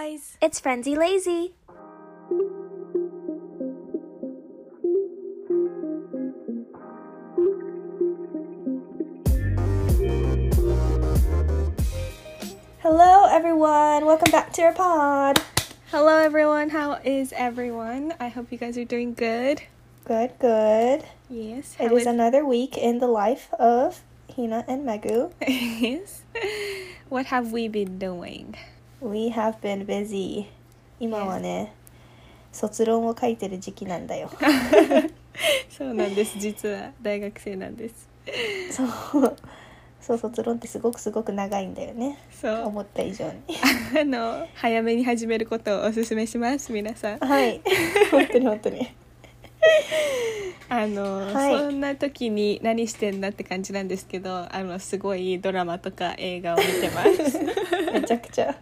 guys! It's Frenzy Lazy. Hello, everyone. Welcome back to our pod. Hello everyone, how is everyone? I hope you guys are doing good. Good, good. Yes, It is, how is another week in the life of Hina and Megu. yes. What have we been doing? We have been busy. 今はね、卒論を書いてる時期なんだよ。そうなんです、実は大学生なんです。そう。そう、卒論ってすごくすごく長いんだよね。そう。思った以上に。あの、早めに始めることをおすすめします、皆さん。はい。本当に本当に。あの、はいそんな時に何してんだって感じなんですけど、あの、すごいドラマとか映画を見てます。めちゃくちゃ。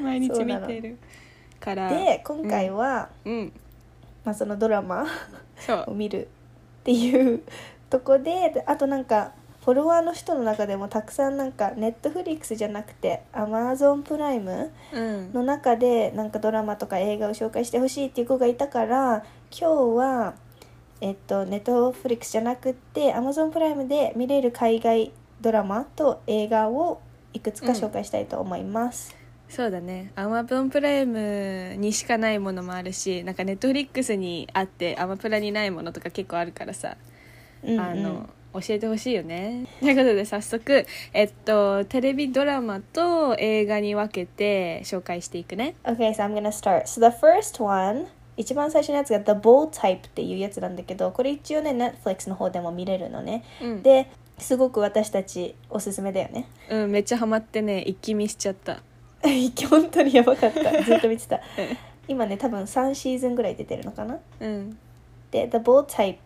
毎日見てるから。で、今回は、うん、まあそのドラマを。見るっていうとこでであとなんかフォロワーの人の中でもたくさんなんかネットフリックスじゃなくてアマゾンプライムうん。の中でなんかドラマとか映画を紹介してほしいっていう子がいたから今日はえっとネットフリックスじゃなくってアマゾンプライムで見れる海外ドラマと映画をいくつか紹介したいと思います。そうだね。アマゾンプライムにしかないものもあるしなんかネットフリックスにあってアマプラにないものとか結構あるからさ、うんうん。あの教えてほしいよね。ということで早速えっとテレビドラマと映画に分けて紹介していくね。Okay, so I'm gonna start. So the first one 一番最初のやつが The Bold Type っていうやつなんだけどこれ一応ね Netflix の方でも見れるのね、うん。ですごく私たちおすすめだよね。うんめっちゃハマってね一気見しちゃった 本当にやばかった。ずっと見てた。今ね多分3シーズンぐらい出てるのかな。うん。で The Bold Type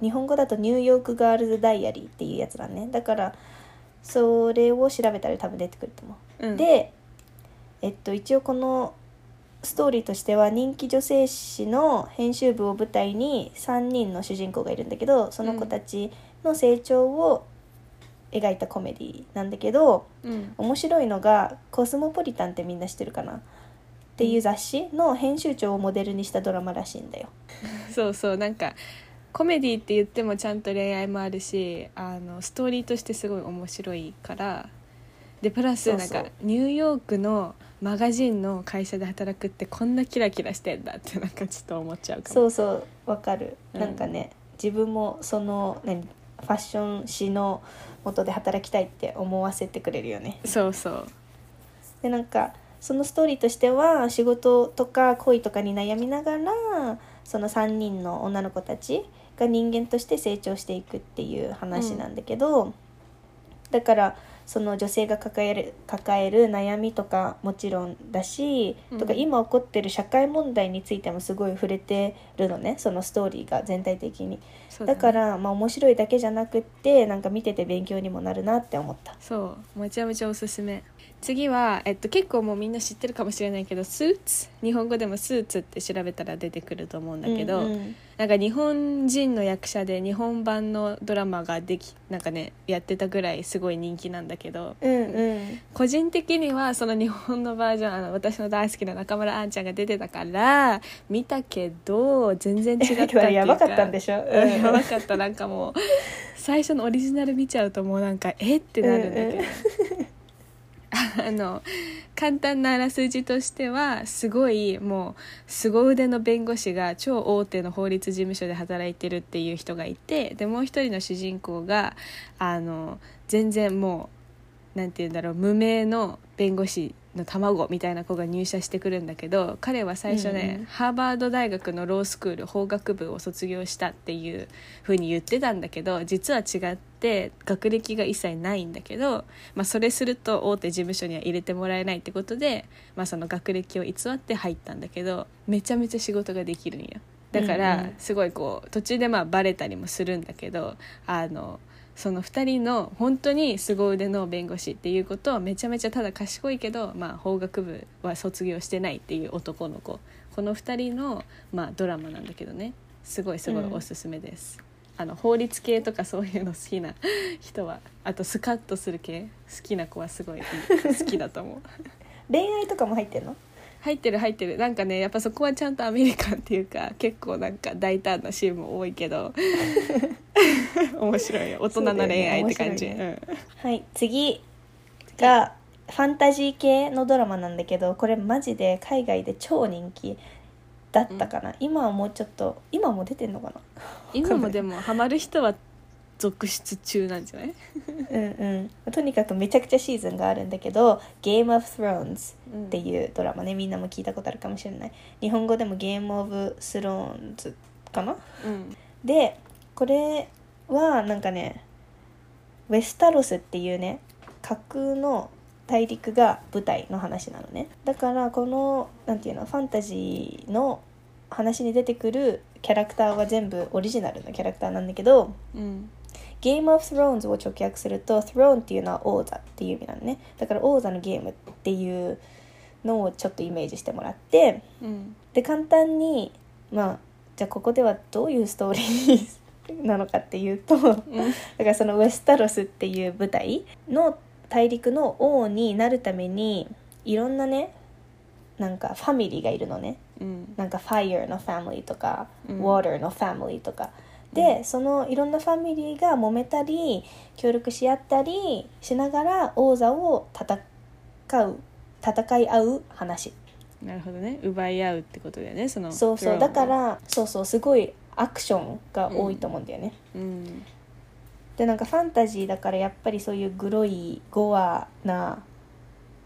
日本語だとニューヨークガールズダイアリーっていうやつだね。だからそれを調べたら多分出てくると思う。うん。で、えっと、一応このストーリーとしては人気女性誌の編集部を舞台に3人の主人公がいるんだけどその子たちの成長を描いたコメディなんだけどうん。面白いのが「コスモポリタン」ってみんな知ってるかなっていう雑誌の編集長をモデルにしたドラマらしいんだよ。そうそうなんかコメディって言ってもちゃんと恋愛もあるしあのストーリーとしてすごい面白いからでプラスなんかニューヨークのマガジンの会社で働くってこんなキラキラしてんだって なんかちょっと思っちゃうかも。そうそうわかる、うんなんかね自分もその何ファッション誌の元で働きたいって思わせてくれるよね。そうそうでなんかそのストーリーとしては仕事とか恋とかに悩みながらその3人の女の子たちが人間として成長していくっていう話なんだけど、だからその女性が抱える抱える悩みとかもちろんだし、うんとか今起こってる社会問題についてもすごい触れてるのねそのストーリーが全体的に。そうねだからまあ面白いだけじゃなくってなんか見てて勉強にもなるなって思った。そうめちゃめちゃおすすめ次は、えっと、結構もうみんな知ってるかもしれないけどスーツ？日本語でもスーツって調べたら出てくると思うんだけど、うんうん。なんか日本人の役者で日本版のドラマができなんかねやってたぐらいすごい人気なんだけどうんうん。個人的にはその日本のバージョンあの私の大好きな中村あんちゃんが出てたから見たけど全然違ったっていうか。やばかったんでしょ、うんやばかった。なんかもう最初のオリジナル見ちゃうともうなんかえ？ってなるんだけど、あの簡単なあらすじとしてはすごいもう凄腕の弁護士が超大手の法律事務所で働いてるっていう人がいてでもう一人の主人公があの全然もうなんて言うんだろう無名の弁護士の卵みたいな子が入社してくるんだけど彼は最初ね、うんうん。ハーバード大学のロースクール法学部を卒業したっていうふうに言ってたんだけど実は違って学歴が一切ないんだけど、まあ、それすると大手事務所には入れてもらえないってことで、まあ、その学歴を偽って入ったんだけどめちゃめちゃ仕事ができるんよ。だかうんうらん。すごいこう途中でまあバレたりもするんだけどあのその2人の本当に凄腕の弁護士っていうことをめちゃめちゃただ賢いけど、まあ、法学部は卒業してないっていう男の子。この2人の、まあ、ドラマなんだけどね。すごいすごいおすすめです。あの法律系とかそういうの好きな人はあとスカッとする系好きな子はすごい 好きだと思う。恋愛とかも入ってんの？入ってる入ってる。なんかねやっぱそこはちゃんとアメリカンっていうか結構なんか大胆なシーンも多いけど 面白いよ。大人の恋愛って感じ、そうだよはい次がファンタジー系のドラマなんだけどこれマジで海外で超人気だったかな、今はもうちょっと今も出てんのかな。今もでもハマる人は続出中なんじゃない？うんうん。とにかくめちゃくちゃシーズンがあるんだけど「Game of Thrones」っていうドラマね。みんなも聞いたことあるかもしれない。日本語でも「Game of Thrones」かな？うん。でこれはなんかねウェスタロスっていうね架空の大陸が舞台の話なのね。だからこのなんていうのファンタジーの話に出てくるキャラクターは全部オリジナルのキャラクターなんだけどうん。ゲームオブスローンズを直訳すると Throne っていうのは王座っていう意味なのね。だから王座のゲームっていうのをちょっとイメージしてもらってうん。で簡単にまあじゃあここではどういうストーリーなのかっていうとだからそのウェスタロスっていう舞台の大陸の王になるためにいろんなねなんかファミリーがいるのね。うん。なんか Fire のファミリーとか、うん。Water のファミリーとか。で、そのいろんなファミリーが揉めたり協力し合ったりしながら王座を戦う戦い合う話。なるほどね。奪い合うってことだよねそのそうそう。だからそうそうすごいアクションが多いと思うんだよね、うんでなんかファンタジーだからやっぱりそういうグロいゴアな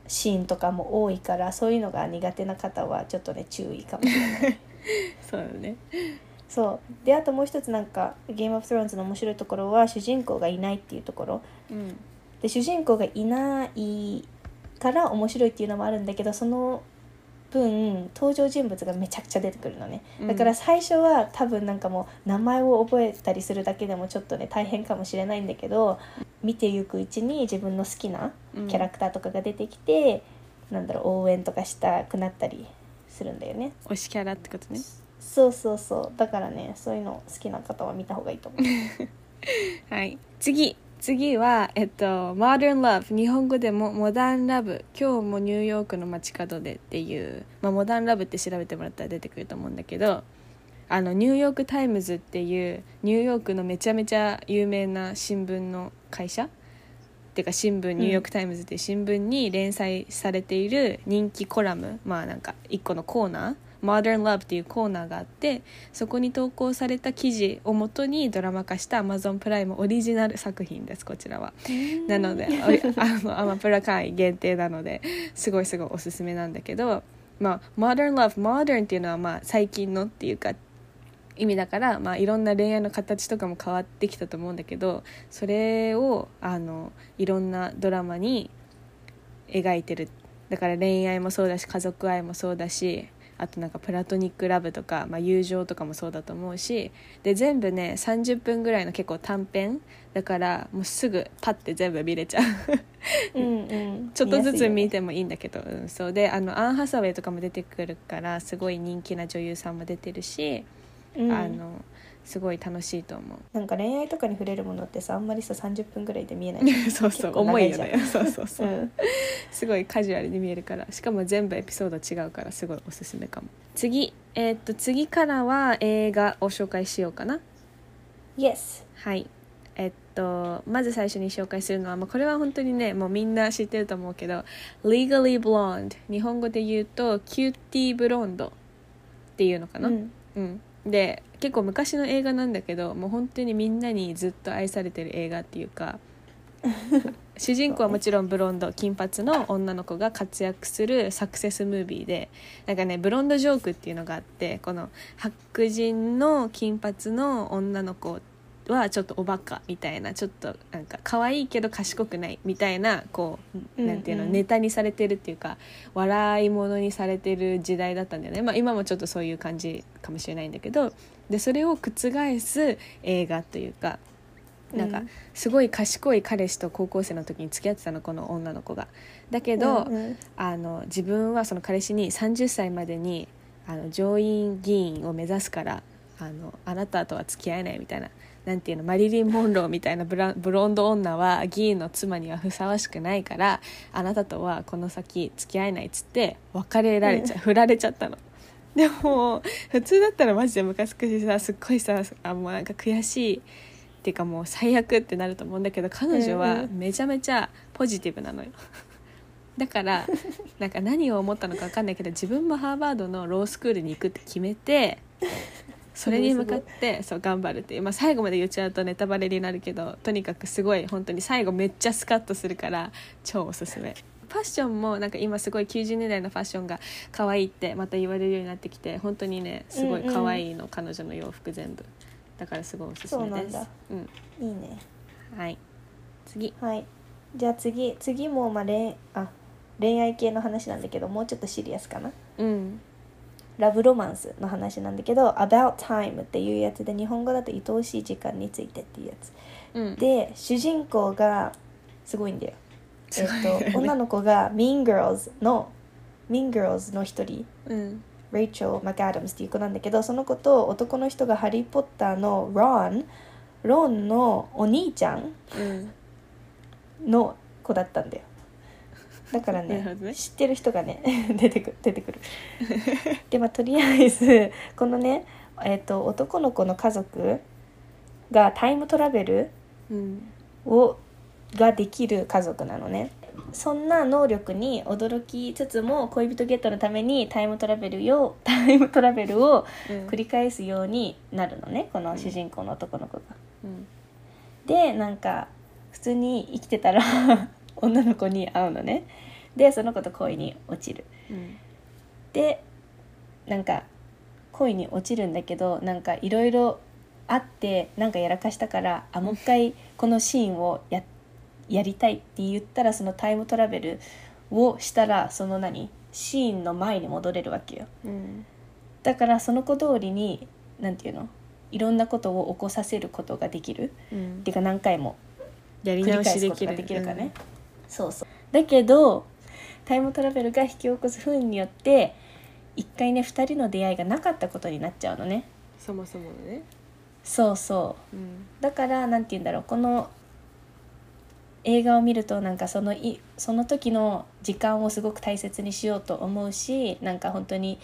シーンとかも多いからそういうのが苦手な方はちょっとね注意かもしれない。そうだね。そう。であともう一つなんか「ゲームオブスローンズの面白いところは主人公がいないっていうところ。うん。で主人公がいないから面白いっていうのもあるんだけどその分登場人物がめちゃくちゃ出てくるのね。うん。だから最初は多分なんかもう名前を覚えたりするだけでもちょっとね大変かもしれないんだけど見ていくうちに自分の好きなうん。キャラクターとかが出てきて、なんだろう応援とかしたくなったりするんだよね。推しキャラってことね。そうそうそう。だからねそういうの好きな方は見た方がいいと思う。はい。次次はえっと「Modern Love」日本語でも「モダンラブ今日もニューヨークの街角で」っていう、まあ、モダンラブって調べてもらったら出てくると思うんだけどあのニューヨーク・タイムズっていうニューヨークのめちゃめちゃ有名な新聞の会社？っていうか新聞ニューヨーク・タイムズっていう新聞に連載されている人気コラムまあなんか一個のコーナー「Modern Love」っていうコーナーがあってそこに投稿された記事をもとにドラマ化した Amazon プライムオリジナル作品ですこちらは。なので あのアマプラ会員限定なのですごいすごいおすすめなんだけどまあ Modern Love Modern っていうのはまあ最近のっていうか意味だから、まあ、いろんな恋愛の形とかも変わってきたと思うんだけどそれをあのいろんなドラマに描いてるだから恋愛もそうだし家族愛もそうだしあとなんかプラトニックラブとか、まあ、友情とかもそうだと思うしで全部ね30分ぐらいの結構短編。だからもうすぐパッて全部見れちゃう。うんうん。ちょっとずつ見ててもいいんだけど、うん、そう。であのアン・ハサウェイとかも出てくるからすごい人気な女優さんも出てるし、うん、あのすごい楽しいと思う。なんか恋愛とかに触れるものってさあんまりさ30分ぐらいで見れない。そうそう重いよね。そうそうそう、うん。すごいカジュアルに見れるから。しかも全部エピソード違うからすごいおすすめかも。次えーっと次からは映画を紹介しようかな。Yes はい。えっとまず最初に紹介するのは、まあ、これは本当にねもうみんな知ってると思うけど「Legally Blonde」日本語で言うと「キューティーブロンド」っていうのかな、うん。うん、で結構昔の映画なんだけどもう本当にみんなにずっと愛されてる映画っていうか 主人公はもちろんブロンド金髪の女の子が活躍するサクセスムービーでなんかねブロンドジョークっていうのがあってこの白人の金髪の女の子はちょっとおバカみたいなちょっとなんか可愛いけど賢くないみたいなこうなんていうの、うんうんネタにされてるっていうか笑い物にされてる時代だったんだよね、まあ、今もちょっとそういう感じかもしれないんだけどでそれを覆す映画というかなんかうん。すごい賢い彼氏と高校生の時に付き合ってたのこの女の子が。だけど、うんうん。あの自分はその彼氏に30歳までにあの上院議員を目指すからあのあなたとは付き合えないみたいななんていうのマリリン・モンローみたいなブラブロンド女は議員の妻にはふさわしくないからあなたとはこの先付き合えないっつって別れられちゃう、振られちゃったの。でも普通だったらマジでムカつくしさすっごいさあもうなんか悔しいっていうかもう最悪ってなると思うんだけど彼女はめちゃめちゃポジティブなのよ。だからなんか何を思ったのか分かんないけど自分もハーバードのロースクールに行くって決めてそれに向かってそう頑張るっていう、まあ、最後まで言っちゃうとネタバレになるけどとにかくすごい本当に最後めっちゃスカッとするから超おすすめ。ファッションもなんか今すごい90年代のファッションが可愛いってまた言われるようになってきて本当にねすごい可愛いの、彼女の洋服全部。だからすごいおすすめです。そうなんだ。うん。いいね。はい。次。はい。じゃあ次。次もまあ恋あ恋愛系の話なんだけどもうちょっとシリアスかな？うんラブロマンスの話なんだけど「About Time」っていうやつで日本語だと「愛おしい時間について」っていうやつ。うん。で主人公がすごいんだよ、えっと、女の子が Mean Girls の Mean Girls の一人。うん。レイチェル・マカアダムスっていう子なんだけどその子と男の人がハリー・ポッターのロンロンのお兄ちゃん。の子だったんだよだからねね。知ってる人がね 出てくる出てくる。でまあとりあえずこのね、えっと男の子の家族がタイムトラベルうん。をができる家族なのね。そんな能力に驚きつつも恋人ゲットのためにタイムトラベルをタイムトラベルをうん。繰り返すようになるのねこの主人公の男の子が。うん。でなんか普通に生きてたら 女の子に会うのねでその子と恋に落ちる。うん。でなんか恋に落ちるんだけどなんかいろいろあってなんかやらかしたからあもう一回このシーンをややりたいって言ったらそのタイムトラベルをしたらその何シーンの前に戻れるわけよ。うん。だからその子通りになんていうのいろんなことを起こさせることができる。うん。っていうか何回もやり繰り直しできる。返すことができるからね、そうそう。だけどタイムトラベルが引き起こす不運によって一回ね2人の出会いがなかったことになっちゃうのね。そもそものね。そうそう。うん。だからなんて言うんだろう。この映画を見るとなんかそのいその時の時間をすごく大切にしようと思うしなんか本当に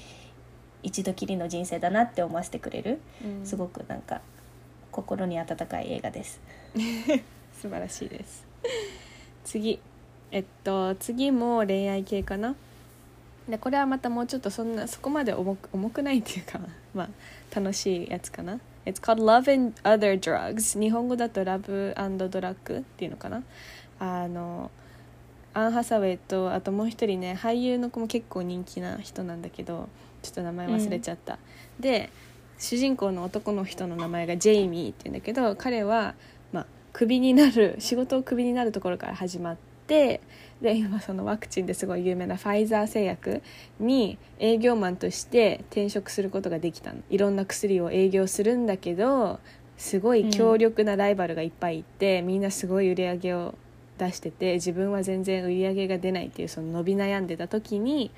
一度きりの人生だなって思わせてくれる。うん。すごくなんか心に温かい映画です。素晴らしいです。次えっと次も恋愛系かな？でこれはまたもうちょっとそんなそこまで重く重くないっていうか まあ楽しいやつかな？It's called Love and Other Drugs 日本語だとラブドラッグっていうのかな？あのアン・ハサウェイとあともう一人ね俳優の子も結構人気な人なんだけどちょっと名前忘れちゃった、で主人公の男の人の名前がジェイミーって言うんだけど彼はまあクビになる仕事をクビになるところから始まってで今そのワクチンですごい有名なファイザー製薬に営業マンとして転職することができたの。いろんな薬を営業するんだけどすごい強力なライバルがいっぱいいて、みんなすごい売り上げを出してて自分は全然売り上げが出ないっていうその伸び悩んでた時に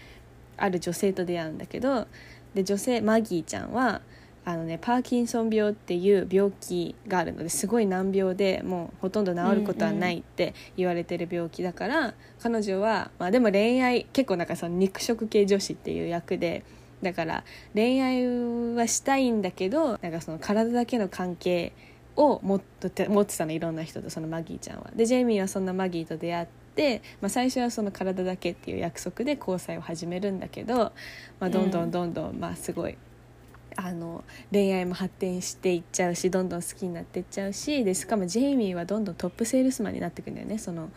ある女性と出会うんだけどで女性マギーちゃんはあのねパーキンソン病っていう病気があるのですごい難病でもうほとんど治ることはないって言われてる病気だから、彼女は、まあ、でも恋愛結構なんかその肉食系女子っていう役でだから恋愛はしたいんだけどなんかその体だけの関係を持って持ってたのいろんな人とそのマギーちゃんは。でジェイミーはそんなマギーと出会って、まあ、最初はその体だけっていう約束で交際を始めるんだけど、まあ、どんどんどんどん、まあすごい。あの恋愛も発展していっちゃうしどんどん好きになっていっちゃうしでしかもジェイミーはどんどんトップセールスマンになっていくんだよねその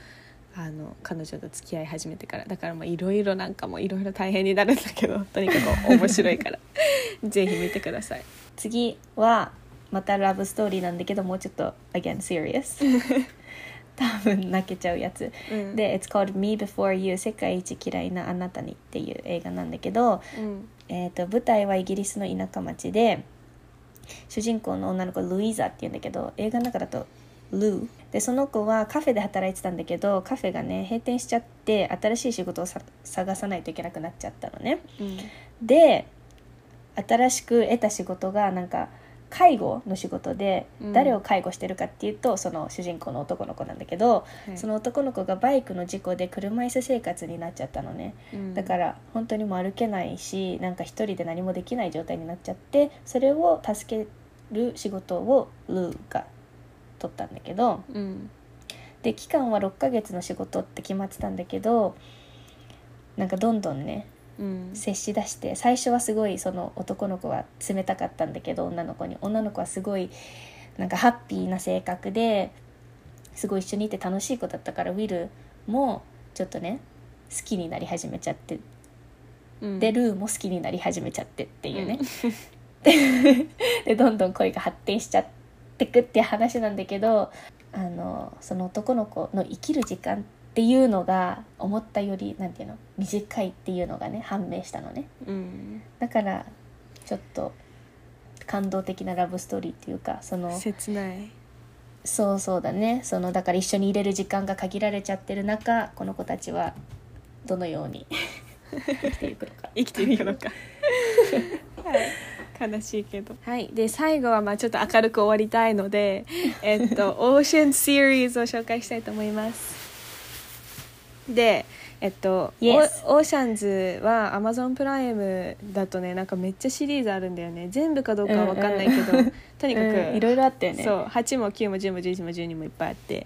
あの彼女と付き合い始めてから。だからまあいろいろなんかもいろいろ大変になるんだけど とにかく面白いから。ぜひ見てください。次はまたラブストーリーなんだけどもうちょっと again serious 多分泣けちゃうやつ、うん。で「It's called Me Before You 世界一嫌いなあなたに」っていう映画なんだけど、うんえー、と舞台はイギリスの田舎町で主人公の女の子ルイーザっていうんだけど映画の中だとルーでその子はカフェで働いてたんだけどカフェがね閉店しちゃって新しい仕事をさ探さないといけなくなっちゃったのね。うんで新しく得た仕事がなんか介護の仕事でうん。誰を介護してるかっていうと、その主人公の男の子なんだけど、はい。その男の子がバイクの事故で車椅子生活になっちゃったのね。うん。だから本当にもう歩けないしなんか一人で何もできない状態になっちゃってそれを助ける仕事をルーが取ったんだけどうん。で期間は6ヶ月の仕事って決まってたんだけどなんかどんどんねうん。接しだして最初はすごいその男の子は冷たかったんだけど女の子に。女の子はすごいなんかハッピーな性格ですごい一緒にいて楽しい子だったからウィルもちょっとね好きになり始めちゃってうん。でルーも好きになり始めちゃってっていうね、でどんどん恋が発展しちゃってくっていう話なんだけどあのその男の子の生きる時間っていうのが思ったよりなんていうの？短いっていうのがね判明したのね。うん。だからちょっと感動的なラブストーリーっていうかその切ない。そうそうだね。そのだから一緒にいれる時間が限られちゃってる中この子たちはどのように生きていくのか。生きていくのか。はい。悲しいけど。はい。で最後はまあちょっと明るく終わりたいのでえっとオーシャンシリーズを紹介したいと思いますでえっと、Yes. オオーシャンズは Amazon プライムだとねなんかめっちゃシリーズあるんだよね。全部かどうかは分かんないけど、うんうん とにかく、うんいろいろあったよね。そう8も9も10も11も12もいっぱいあって。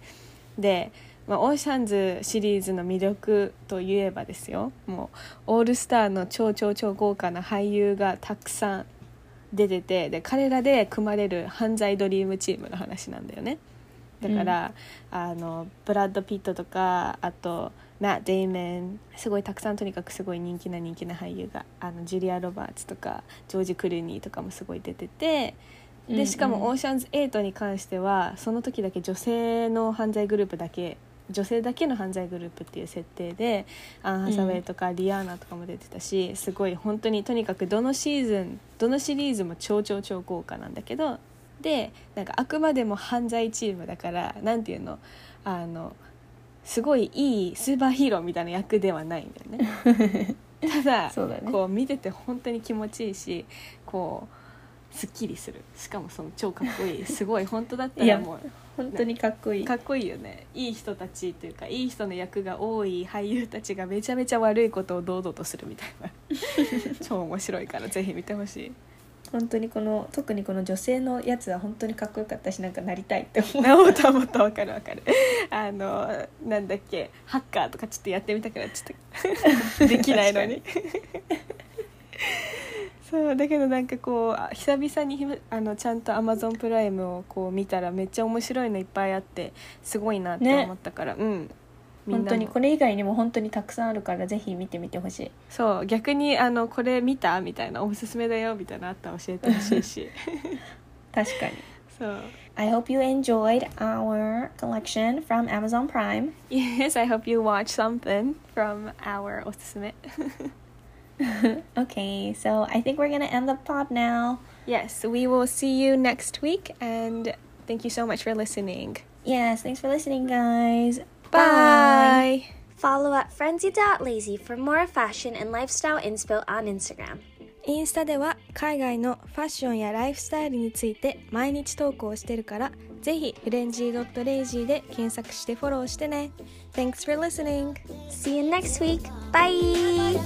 で、まあ、オーシャンズシリーズの魅力といえばですよ。もうオールスターの超超超豪華な俳優がたくさん出ててで彼らで組まれる犯罪ドリームチームの話なんだよね。だから、あのブラッド・ピットとかあとマット・デイモンすごいたくさんとにかくすごい人気な人気な俳優があのジュリア・ロバーツとかジョージ・クルーニーとかもすごい出ててでしかも「オーシャンズ8」に関してはその時だけ女性の犯罪グループだけ女性だけの犯罪グループっていう設定でアン・ハサウェイとかリアーナとかも出てたし、すごい本当にとにかくどのシーズンどのシリーズも超超超豪華なんだけどでなんかあくまでも犯罪チームだからなんていうの？あのすごいいいスーパーヒーローみたいな役ではないんだよね。ただそうだね。こう見てて本当に気持ちいいしこうすっきりする。しかもその超かっこいい。すごい本当だったらもう本当にかっこいい。かっこいいよね。いい人たちというかいい人の役が多い俳優たちがめちゃめちゃ悪いことを堂々とするみたいな。超面白いからぜひ見てほしい本当にこの特にこの女性のやつは本当にかっこよかったしなんかなりたいって思う。なおたもっとわかるわかる。あのなんだっけハッカーとかちょっとやってみたくなっちゃった。できないのに。そうだけどなんかこうあ久々にひあのちゃんと Amazon プライムをこう見たらめっちゃ面白いのいっぱいあってすごいなって思ったから、うんみん本なも当にこれ以外にも本当にたくさんあるからぜひ見てみてほしいそう逆にあのこれ見たみたいなおすすめだよみたいなのあったら教えてほしいし確かにそう I hope you enjoyed our collection from Amazon Prime Yes I hope you watch something from our おすすめ Okay so I think we're gonna end the pod now Yes we will see you next week and thank you so much for listening Yes thanks for listening guys Bye. Follow at frenzy.lazy for more fashion and lifestyle inspo on Instagram. インスタでは海外のファッションやライフスタイルについて毎日投稿してるからぜひフレンジー .lazy で検索してフォローしてね Thanks for listening! See you next week. Bye.